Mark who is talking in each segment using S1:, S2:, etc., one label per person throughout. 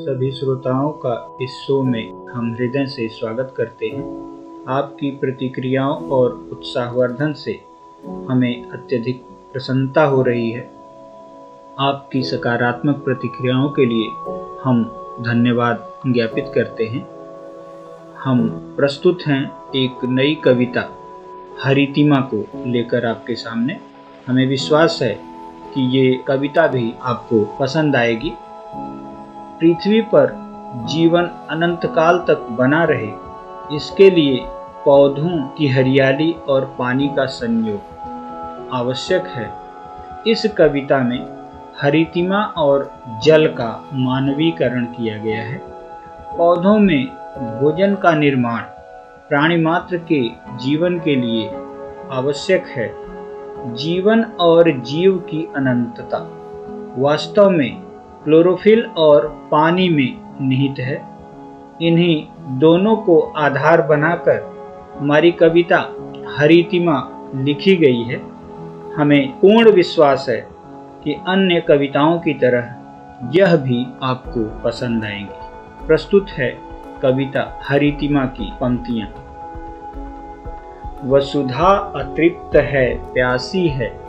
S1: सभी श्रोताओं का इस शो में हम हृदय से स्वागत करते हैं। आपकी प्रतिक्रियाओं और उत्साहवर्धन से हमें अत्यधिक प्रसन्नता हो रही है। आपकी सकारात्मक प्रतिक्रियाओं के लिए हम धन्यवाद ज्ञापित करते हैं। हम प्रस्तुत हैं एक नई कविता, हरितिमा को लेकर आपके सामने। हमें विश्वास है कि ये कविता भी आपको पसंद आएगी। पृथ्वी पर जीवन अनंत काल तक बना रहे, इसके लिए पौधों की हरियाली और पानी का संयोग आवश्यक है। इस कविता में हरितिमा और जल का मानवीकरण किया गया है। पौधों में भोजन का निर्माण प्राणी मात्र के जीवन के लिए आवश्यक है। जीवन और जीव की अनंतता वास्तव में क्लोरोफिल और पानी में निहित है। इन्हीं दोनों को आधार बनाकर हमारी कविता हरितिमा लिखी गई है। हमें पूर्ण विश्वास है कि अन्य कविताओं की तरह यह भी आपको पसंद आएँगी। प्रस्तुत है कविता हरितिमा की पंक्तियाँ। वसुधा अतृप्त है, प्यासी है।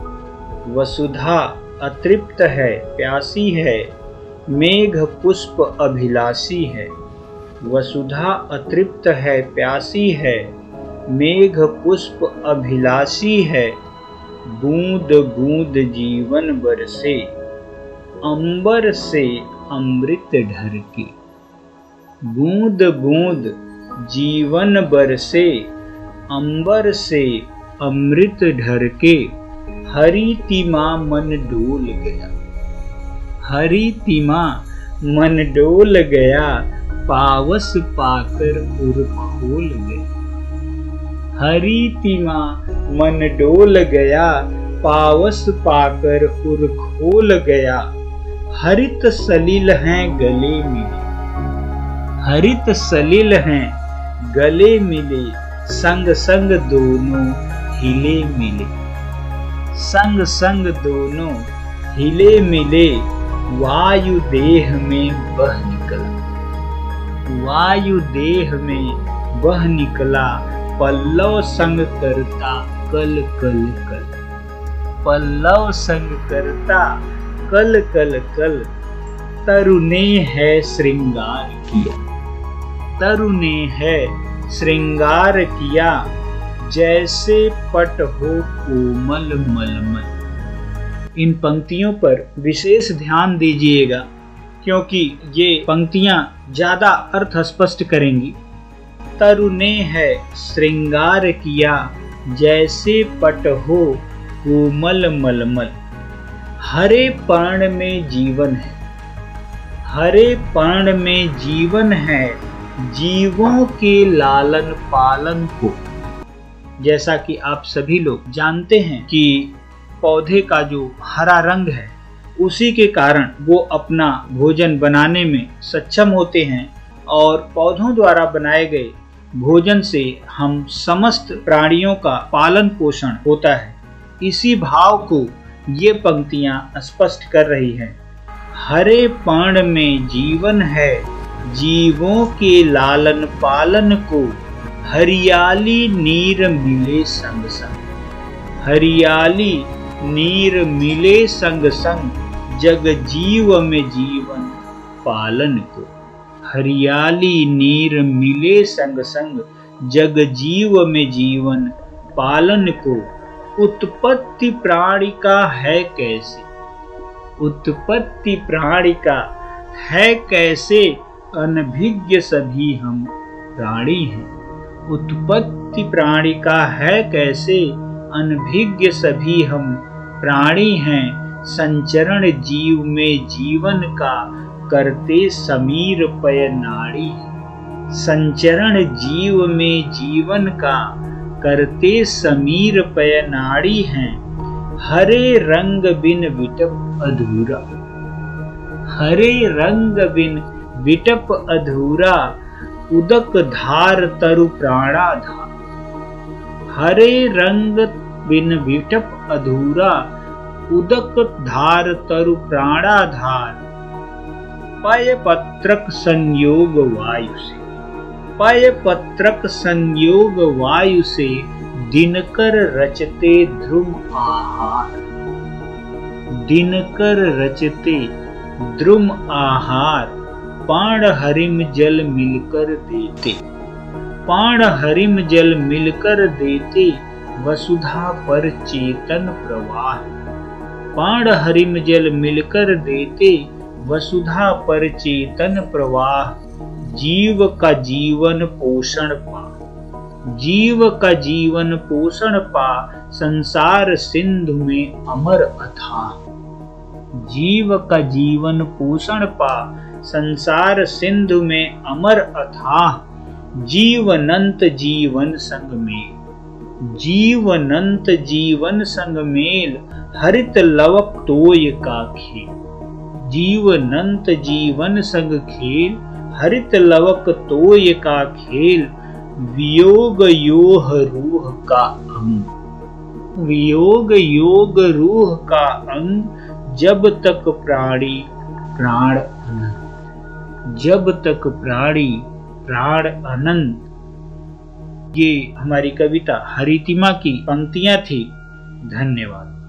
S1: वसुधा अतृप्त है, प्यासी है। मेघ पुष्प अभिलाषी है। वसुधा अतृप्त है, प्यासी है। मेघ पुष्प अभिलाषी है। बूंद बूंद जीवन बरसे, अंबर से अमृत ढर के बूंद बूंद जीवन बरसे, अंबर से अमृत ढर के हरी तिमा मन डोल गया। हरी तिमा मन डोल गया, पावस पाकर उर खोल गया हरी तिमा मन डोल गया, पावस पाकर उर खोल गया। हरित सलील हैं गले मिले। हरित सलील हैं गले मिले, संग संग दोनों हिले मिले। संग संग दोनों हिले मिले वायु देह में बह निकला। वायु देह में बह निकला, पल्लव संग करता कल कल कल। पल्लव संग करता कल कल कल। तरुने है श्रृंगार किया। तरुने है श्रृंगार किया। जैसे पट हो कोमल मलमल। इन पंक्तियों पर विशेष ध्यान दीजिएगा, क्योंकि ये पंक्तियाँ ज़्यादा अर्थ स्पष्ट करेंगी। तरुने है, श्रृंगार किया, जैसे पट हो, कोमल मलमल। हरे पर्ण में जीवन है। हरे पर्ण में जीवन है, जीवों के लालन पालन को। जैसा कि आप सभी लोग जानते हैं कि पौधे का जो हरा रंग है, उसी के कारण वो अपना भोजन बनाने में सक्षम होते हैं और पौधों द्वारा बनाए गए भोजन से हम समस्त प्राणियों का पालन पोषण होता है। इसी भाव को ये पंक्तियाँ स्पष्ट कर रही हैं। हरे पर्ण में जीवन है, जीवों के लालन पालन को हरियाली नीर मिले संग संग। हरियाली नीर मिले संग संग, जग जीव में जीवन पालन को। हरियाली नीर मिले संग संग, जग जीव में जीवन पालन को। उत्पत्ति प्राणी का है कैसे? उत्पत्ति प्राणी का है कैसे? अनभिज्ञ सभी हम प्राणी हैं। उत्पत्ति प्राणी का है कैसे? अनभिज्ञ सभी हम प्राणी हैं, संचरण जीव में जीवन का करते समीर पय नाड़ी। संचरण जीव में जीवन का करते समीर पय नाड़ी हैं, हरे रंग बिन विटप अधूरा। हरे रंग बिन विटप अधूरा, उदक धार तरु प्राणाधार। हरे रंग बिन विटप अधूरा उदक धार तरु प्राणाधार पाय पत्रक संयोग वायु से पाय पत्रक संयोग वायु से दिनकर रचते ध्रुम आहार। दिनकर रचते द्रुम आहार पाण हरिम जल मिलकर देते। पाण हरिम जल मिलकर देते। वसुधा पर चेतन प्रवाह। पाण हरिम जल मिलकर देते वसुधा पर चेतन प्रवाह। जीव का जीवन पोषण पा। जीव का जीवन पोषण पा, संसार सिंधु में अमर अथा। जीव का जीवन पोषण पा, संसार सिंधु में अमर अथा। जीवनंत जीवन संग में। जीवनंत जीवन संग मेल, हरित लवक तोय का खेल जीवनंत जीवन संग खेल, हरित लवक तोय का खेल, वियोग योह रूह का अंग। वियोग योग रूह का अंग, जब तक प्राणी, प्राण अनंत। जब तक प्राणी, प्राण अनंत। ये हमारी कविता हरितिमा की पंक्तियाँ थी। धन्यवाद।